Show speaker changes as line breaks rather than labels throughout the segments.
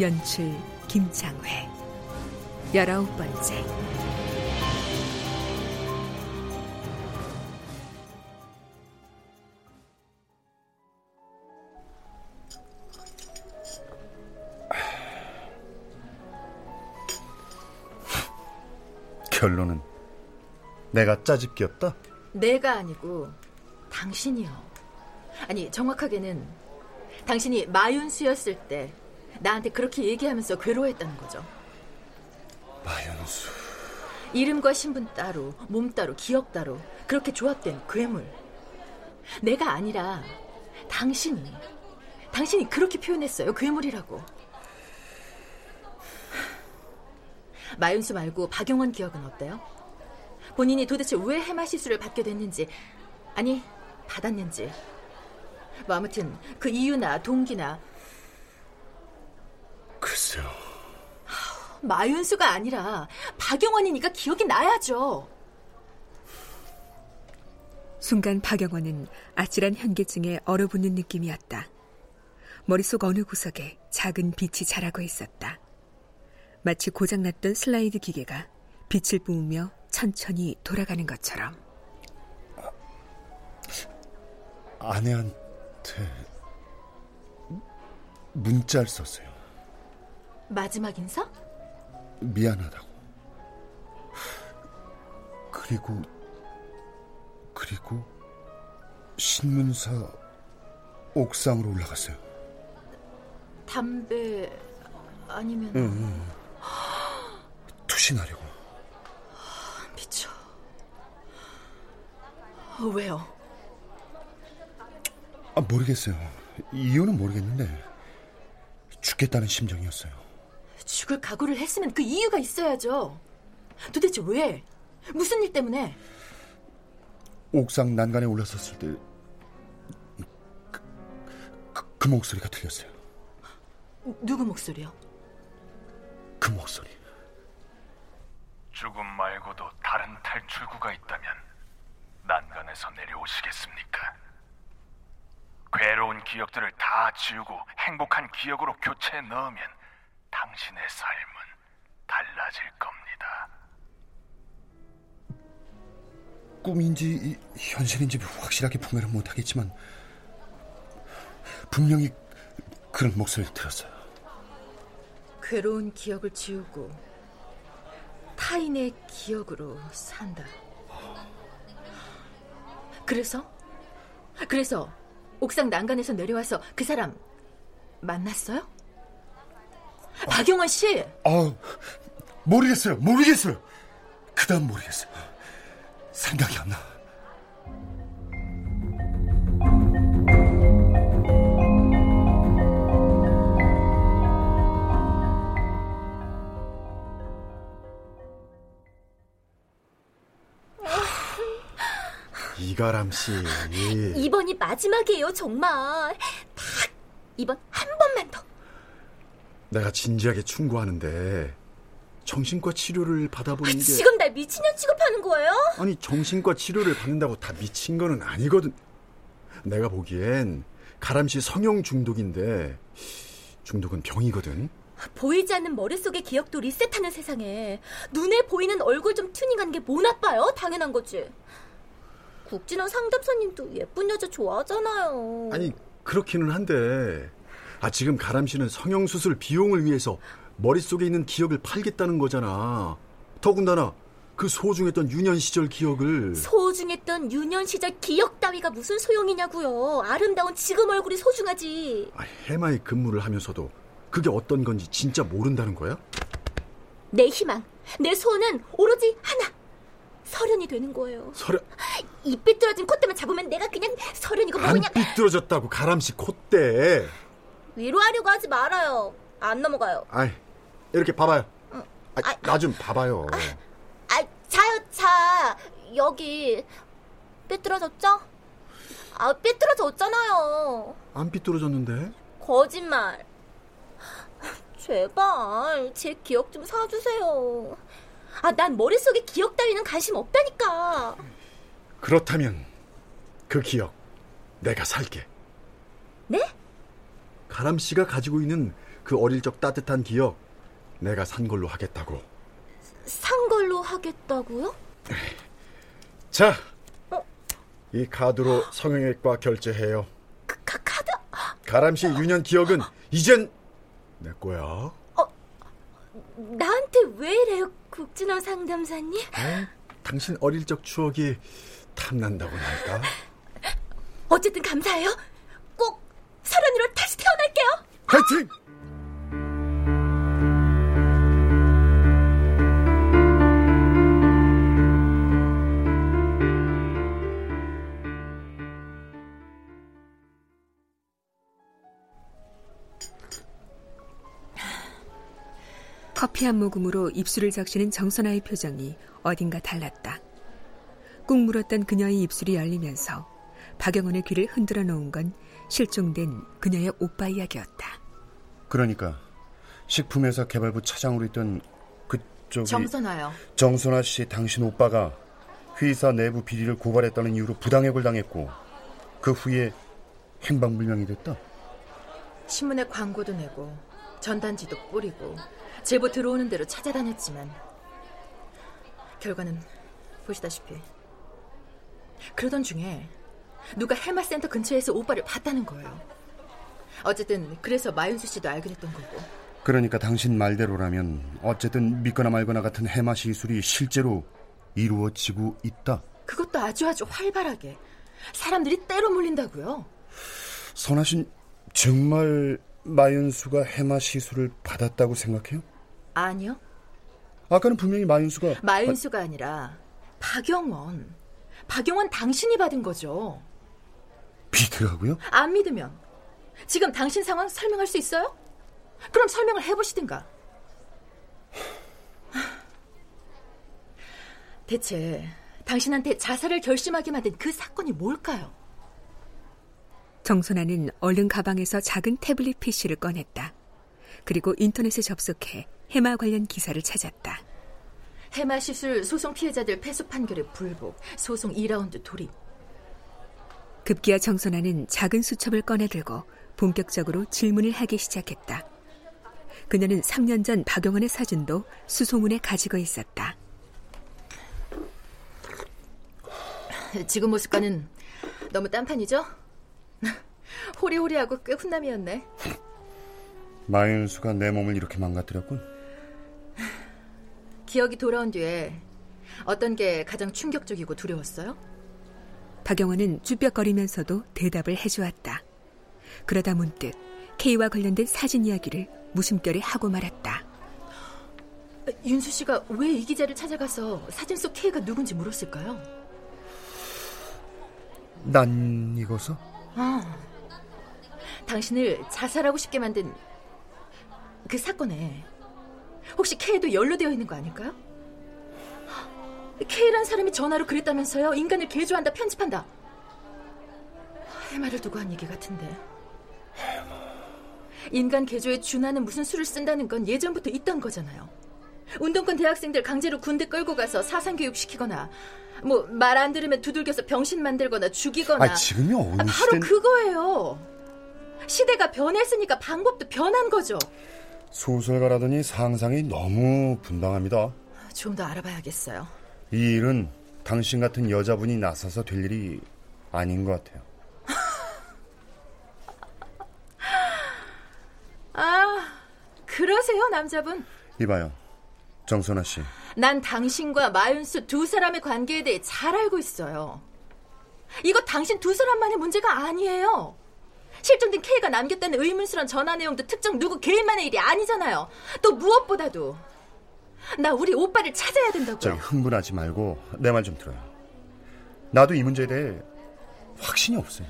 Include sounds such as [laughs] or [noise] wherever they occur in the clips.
연출 김창회 열아홉 번째
결론은 내가 짜집기였다?
내가 아니고 당신이요. 아니 정확하게는 당신이 마윤수였을 때 나한테 그렇게 얘기하면서 괴로워했다는 거죠.
마연수
이름과 신분 따로, 몸 따로, 기억 따로 그렇게 조합된 괴물. 내가 아니라 당신이 당신이 그렇게 표현했어요. 괴물이라고. 마윤수 말고 박용원 기억은 어때요? 본인이 도대체 왜 해마 시술을 받게 됐는지 아니 받았는지 뭐 아무튼 그 이유나 동기나
글쎄요
마윤수가 아니라 박용원이니까 기억이 나야죠.
순간 박영원은 아찔한 현기증에 얼어붙는 느낌이었다. 머릿속 어느 구석에 작은 빛이 자라고 있었다. 마치 고장났던 슬라이드 기계가 빛을 뿜으며 천천히 돌아가는 것처럼.
아내한테 문자를 썼어요
마지막 인사?
미안하다고 그리고 그리고 신문사 옥상으로 올라갔어요
담배 아니면
응. 투신하려고
미쳐. 어, 왜요?
아, 모르겠어요 이유는 모르겠는데 죽겠다는 심정이었어요
죽을 각오를 했으면 그 이유가 있어야죠. 도대체 왜? 무슨 일 때문에?
옥상 난간에 올라섰을 때 그, 그, 그 목소리가 들렸어요.
누구 목소리요?
그 목소리.
죽음 말고도 다른 탈출구가 있다면 난간에서 내려오시겠습니까? 괴로운 기억들을 다 지우고 행복한 기억으로 교체해 넣으면 당신의 삶은 달라질 겁니다.
꿈인지 이- 현실인지 확실하게 분간은 못하겠지만 분명히 그런 목소리를 들었어요.
괴로운 기억을 지우고 타인의 기억으로 산다. 그래서? 그래서 옥상 난간에서 내려와서 그 사람 만났어요? 박용원 씨!
아, 모르겠어요. 모르겠어요. 그다음 모르겠어요. 생각이 안 나.
이가람 씨.
이번이 마지막이에요, 정말. 딱 이번 한 번만 더.
내가 진지하게 충고하는데 정신과 치료를 받아보는 게
지금 날 미친년 취급하는 거예요?
아니 정신과 치료를 받는다고 다 미친 거는 아니거든. 내가 보기엔 가람 씨 성형 중독인데 중독은 병이거든.
보이지 않는 머릿속의 기억도 리셋하는 세상에 눈에 보이는 얼굴 좀 튜닝하는 게 뭐 나빠요? 당연한 거지. 국진원 상담사님도 예쁜 여자 좋아하잖아요.
아니 그렇기는 한데 아, 지금 가람 씨는 성형수술 비용을 위해서 머릿속에 있는 기억을 팔겠다는 거잖아. 더군다나 그 소중했던 유년 시절 기억을
소중했던 유년 시절 기억 따위가 무슨 소용이냐고요. 아름다운 지금 얼굴이 소중하지.
아, 해마에 근무를 하면서도 그게 어떤 건지 진짜 모른다는 거야?
내 희망, 내 소원은 오로지 하나. 서련이 되는 거예요.
서련
이 삐뚤어진 콧대만 잡으면 내가 그냥 서련이고
안
뭐냐.
삐뚤어졌다고 가람 씨 콧대.
위로하려고 하지 말아요. 안 넘어가요.
아이, 이렇게 봐봐요.
아,
아, 나좀 봐봐요.
아, 자요, 자. 여기 삐뚤어졌죠? 아, 삐뚤어졌잖아요.
안 삐뚤어졌는데?
거짓말. 제발 제 기억 좀 사주세요. 아, 난 머릿속에 기억 따위는 관심 없다니까.
그렇다면 그 기억 내가 살게.
네?
가람 씨가 가지고 있는 그 어릴 적 따뜻한 기억 내가 산 걸로 하겠다고.
산 걸로 하겠다고요?
자,
어?
이 카드로 성형외과 결제해요.
그, 카, 카드?
가람 씨 유년 기억은 이젠 내 거야.
나한테 왜 이래요, 국진호 상담사님?
어? 당신 어릴 적 추억이 탐난다고 할까? [laughs]
어쨌든 감사해요. 꼭 서른이로
화이팅!
커피 한 모금으로 입술을 적시는 정선아의 표정이 어딘가 달랐다. 꾹 물었던 그녀의 입술이 열리면서 박영원의 귀를 흔들어 놓은 건 실종된 그녀의 오빠 이야기였다.
그러니까 식품회사 개발부 차장으로 있던 그쪽이
정선아요.
정선아 씨 당신 오빠가 회사 내부 비리를 고발했다는 이유로 부당해고를 당했고 그 후에 행방불명이 됐다.
신문에 광고도 내고 전단지도 뿌리고 제보 들어오는 대로 찾아다녔지만 결과는 보시다시피 그러던 중에 누가 해마센터 근처에서 오빠를 봤다는 거예요. 어쨌든 그래서 마윤수 씨도 알게 됐던 거고
그러니까 당신 말대로라면 어쨌든 믿거나 말거나 같은 해마 시술이 실제로 이루어지고 있다.
그것도 아주 아주 활발하게 사람들이 때로 몰린다고요.
씨 정말 마윤수가 해마 시술을 받았다고 생각해요?
아니요.
아까는 분명히 마윤수가
마윤수가 아니라 박영원. 박영원 당신이 받은 거죠.
믿으라고요?
안 믿으면 지금 당신 상황 설명할 수 있어요? 그럼 설명을 해보시든가. 대체 당신한테 자살을 결심하게 만든 그 사건이 뭘까요?
정선아는 얼른 가방에서 작은 태블릿 PC를 꺼냈다. 그리고 인터넷에 접속해 해마 관련 기사를 찾았다.
해마 시술 소송 피해자들 패소 판결의 불복, 소송 2라운드 돌입.
급기야 정선아는 작은 수첩을 꺼내들고 본격적으로 질문을 하기 시작했다. 그녀는 3년 전 박영원의 사진도 수소문에 가지고 있었다.
지금 모습과는 너무 딴판이죠? [laughs] 호리호리하고 꽤 훈남이었네.
마윤수가 내 몸을 이렇게 망가뜨렸군.
기억이 돌아온 뒤에 어떤 게 가장 충격적이고 두려웠어요?
박영원은 쭈뼛거리면서도 대답을 해주었다. 그러다 문득 K와 관련된 사진 이야기를 무심결에 하고 말았다.
윤수 씨가 왜 이 기자를 찾아가서 사진 속 K가 누군지 물었을까요?
난 이거서?
아, 당신을 자살하고 싶게 만든 그 사건에 혹시 K도 연루되어 있는 거 아닐까요? K란 사람이 전화로 그랬다면서요? 인간을 개조한다, 편집한다. 해마를 두고 한 얘기 같은데. 인간 개조에 준하는 무슨 수를 쓴다는 건 예전부터 있던 거잖아요. 운동권 대학생들 강제로 군대 끌고 가서 사상 교육 시키거나, 뭐 말 안 들으면 두들겨서 병신 만들거나 죽이거나.
아 지금이 어느
아, 바로
시대?
그거예요. 시대가 변했으니까 방법도 변한 거죠.
소설가라더니 상상이 너무 분당합니다.
좀 더 알아봐야겠어요.
이 일은 당신 같은 여자분이 나서서 될 일이 아닌 것 같아요.
그러세요, 남자분?
이봐요. 정선아 씨.
난 당신과 마윤수 두 사람의 관계에 대해 잘 알고 있어요. 이거 당신 두 사람만의 문제가 아니에요. 실종된 K가 남겼다는 의문스러운 전화 내용도 특정 누구 개인만의 일이 아니잖아요. 또 무엇보다도 나 우리 오빠를 찾아야 된다고요.
저기 흥분하지 말고 내 말 좀 들어요. 나도 이 문제에 대해 확신이 없어요.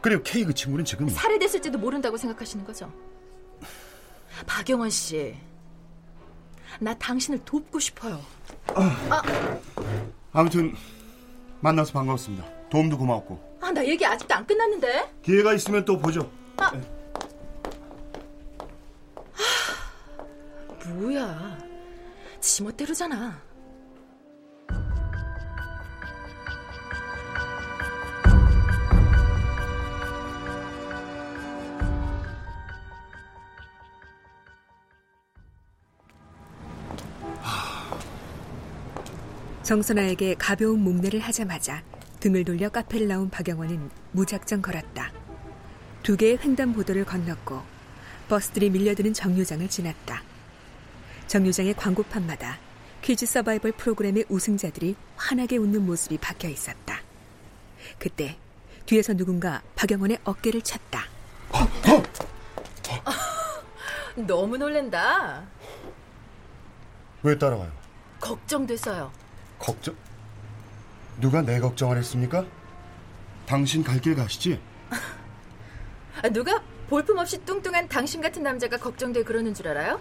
그리고 K 그 친구는 지금
살해됐을지도 모른다고 생각하시는 거죠? 박영원 씨, 나 당신을 돕고 싶어요.
아무튼 만나서 반가웠습니다. 도움도 고마웠고
아, 나 얘기 아직도 안 끝났는데.
기회가 있으면 또 보죠.
뭐야? 지멋대로잖아.
정선아에게 가벼운 목례를 하자마자 등을 돌려 카페를 나온 박영원은 무작정 걸었다. 두 개의 횡단보도를 건넜고 버스들이 밀려드는 정류장을 지났다. 정류장의 광고판마다 퀴즈 서바이벌 프로그램의 우승자들이 환하게 웃는 모습이 박혀 있었다. 그때 뒤에서 누군가 박영원의 어깨를 찼다. [laughs]
너무 놀랜다.
왜 따라와요?
걱정돼서요.
걱정? 누가 내 걱정을 했습니까? 당신 갈 길 가시지? [laughs]
아, 누가 볼품없이 뚱뚱한 당신 같은 남자가 걱정돼 그러는 줄 알아요?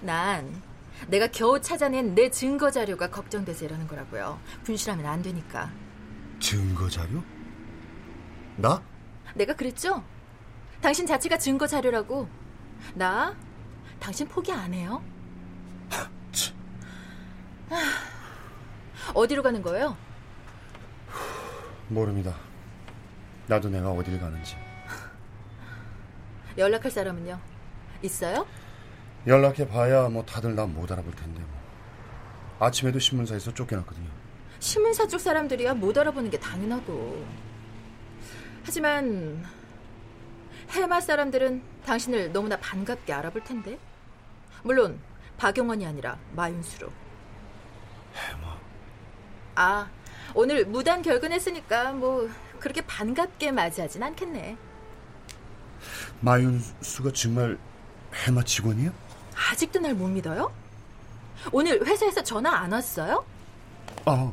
난 내가 겨우 찾아낸 내 증거 자료가 걱정돼서 이러는 거라고요. 분실하면 안 되니까.
증거 자료? 나?
내가 그랬죠? 당신 자체가 증거 자료라고. 나 당신 포기 안 해요? 어디로 가는 거예요?
모릅니다. 나도 내가 어딜 가는지.
연락할 사람은요? 있어요?
연락해 봐야 뭐 다들 난못 알아볼 텐데 뭐. 아침에도 신문사에서 쫓겨났거든요.
신문사 쪽 사람들이야 못 알아보는 게 당연하고. 하지만 해마 사람들은 당신을 너무나 반갑게 알아볼 텐데. 물론 박영원이 아니라 마윤수로.
해마.
아, 오늘 무단 결근했으니까 뭐 그렇게 반갑게 맞이하진 않겠네.
마윤수가 정말 해마 직원이야?
아직도 날 못 믿어요? 오늘 회사에서 전화 안 왔어요?
아,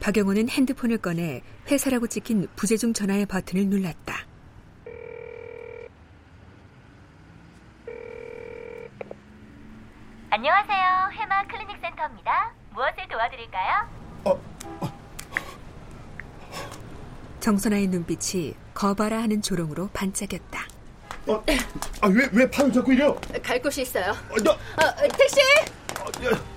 박영원은 핸드폰을 꺼내 회사라고 찍힌 부재중 전화의 버튼을 눌렀다.
안녕하세요. 해마 클리닉 센터입니다. 무엇을 도와드릴까요?
정선아의 눈빛이 거봐라 하는 조롱으로 반짝였다.
어, 아, 왜, 왜 팔을 잡고 이래요?
갈 곳이 있어요.
아, 나,
어, 택시!
아, 야.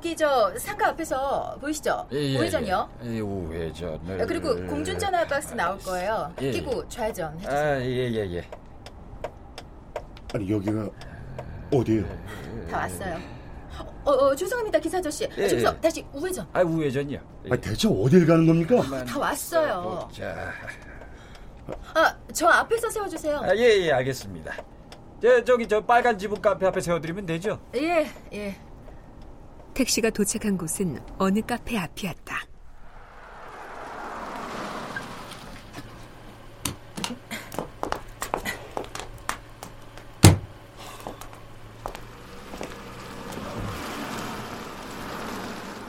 저기 저 상가 앞에서 보이시죠? 우회전이요.
예, 우회전을.
그리고 공중전화 박스 나올 거예요.
예.
끼고 좌회전 해주세요.
아, 예, 예, 예.
아니, 여기가 어디예요?
다 왔어요. 어, 어, 죄송합니다 기사 아저씨.
예.
저기서 다시 우회전.
아, 우회전이요. 예.
아니, 대체 어딜 가는 겁니까?
다 왔어요.
자,
아, 저 앞에서 세워주세요.
아, 예, 예, 알겠습니다. 저, 저기 저 빨간 지붕 카페 앞에 세워드리면 되죠?
예, 예.
택시가 도착한 곳은 어느 카페 앞이었다.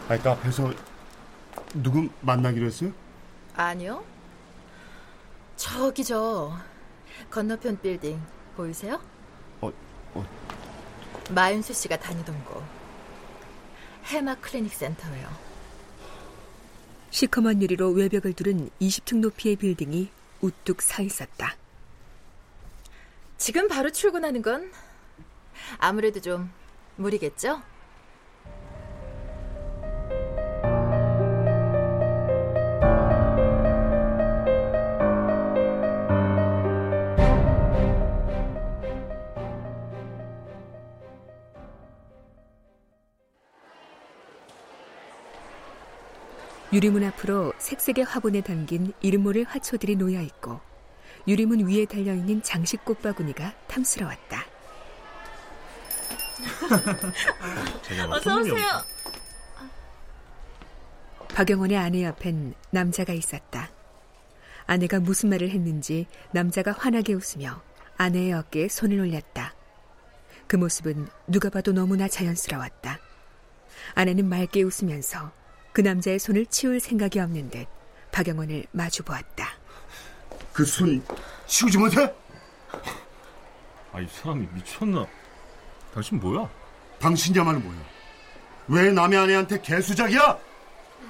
아니, 카페에서 누구 만나기로 했어요?
아니요. 저기 저 건너편 빌딩 보이세요?
어, 어,
마윤수 씨가 다니던 곳. 해마 클리닉 센터예요.
시커먼 유리로 외벽을 두른 20층 높이의 빌딩이 우뚝 서 있었다.
지금 바로 출근하는 건 아무래도 좀 무리겠죠?
유리문 앞으로 색색의 화분에 담긴 이름 모를 화초들이 놓여 있고 유리문 위에 달려 있는 장식 꽃바구니가 탐스러웠다. [laughs]
어서 오세요.
박영원의 아내 옆엔 남자가 있었다. 아내가 무슨 말을 했는지 남자가 환하게 웃으며 아내의 어깨에 손을 올렸다. 그 모습은 누가 봐도 너무나 자연스러웠다. 아내는 맑게 웃으면서 그 남자의 손을 치울 생각이 없는 듯 박영원을 마주 보았다.
그 손 치우지 못해?
아이 사람이 미쳤나? 당신 뭐야?
당신야말로 뭐야? 왜 남의 아내한테 개수작이야?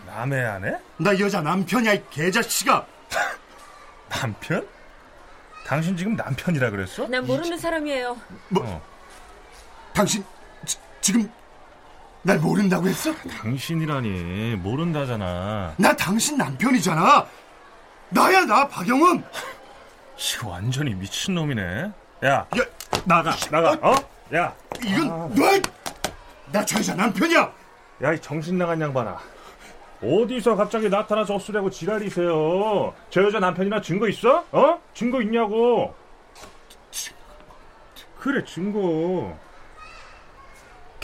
남의 아내?
나 여자 남편이야 이 개자식아.
남편? 당신 지금 남편이라 그랬어?
난 모르는 사람이에요.
뭐?
어.
당신 지, 지금 날 모른다고 했어?
당신이라니 모른다잖아.
나 당신 남편이잖아. 나야 나 박영훈.
이 완전히 미친 놈이네. 야,
야,
나가, 나가, 어? 야,
이건 너. 나저 여자 남편이야.
야, 이 정신 나간 양반아. 어디서 갑자기 나타나서 헛소리하고 지랄이세요? 저 여자 남편이나 증거 있어? 어? 증거 있냐고? 그래, 증거.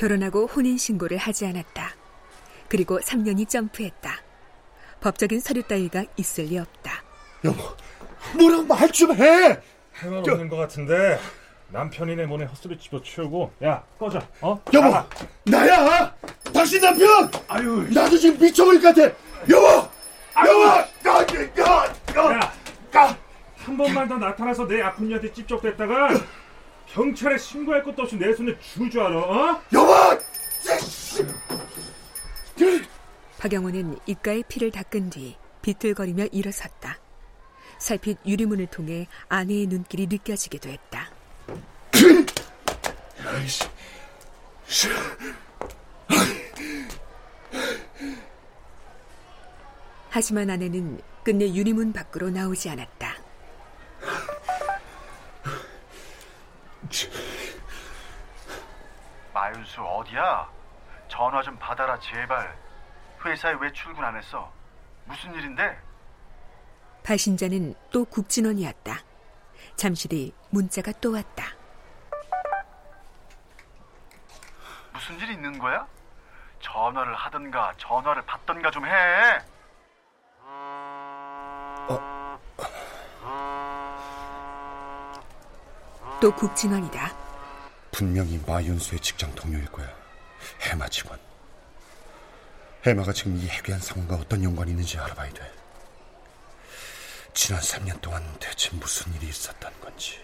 결혼하고 혼인신고를 하지 않았다. 그리고 3년이 점프했다. 법적인 서류 따위가 있을 리 없다.
여보, 뭐라고 말 좀 해.
할말 없는 것 같은데 남편이네 뭐네 헛소리 집어치우고 야 꺼져 어?
여보,
나가.
나야. 당신 남편.
아유
나도 지금 미쳐버릴 것 같아. 여보, 여보, 가, 가, 가,
야.
가.
한 번만 더 나타나서 내 아픈 이한테 찝쩍댔다가 경찰에 신고할 것도 없이 내 손에 죽을 줄 알아 어?
여보.
박영호는 입가에 피를 닦은 뒤 비틀거리며 일어섰다. 살핏 유리문을 통해 아내의 눈길이 느껴지기도 했다. 하지만 아내는 끝내 유리문 밖으로 나오지 않았다.
마윤수 어디야? 전화 좀 받아라 제발. 회사에 왜 출근 안 했어? 무슨 일인데?
발신자는 또 국진원이었다. 잠시 뒤 문자가 또 왔다.
무슨 일 있는 거야? 전화를 하든가 전화를 받든가 좀 해.
또 국진원이다.
분명히 마윤수의 직장 동료일 거야. 해마 직원. 해마가 지금 이 해괴한 상황과 어떤 연관이 있는지 알아봐야 돼. 지난 3년 동안 대체 무슨 일이 있었던 건지.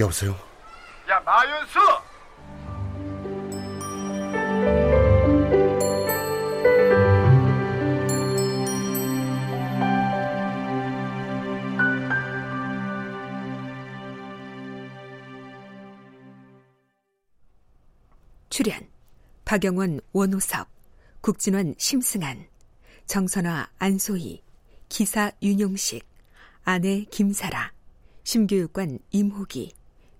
여보세요?
야 마윤수!
박영원, 원호섭, 국진원, 심승한, 정선화, 안소희, 기사 윤용식, 아내 김사라, 심교육관 임호기,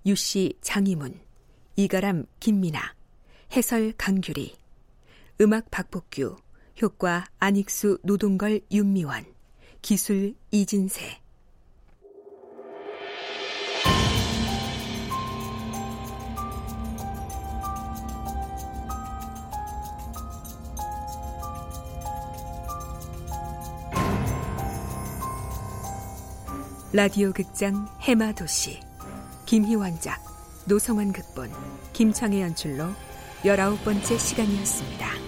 유씨 장희문, 이가람 김민아, 해설 강규리, 음악 박복규, 효과 안익수 노동걸 윤미원, 기술 이진세. 라디오 극장 해마도시 김희원작 노성환 극본 김창의 연출로 열아홉 번째 시간이었습니다.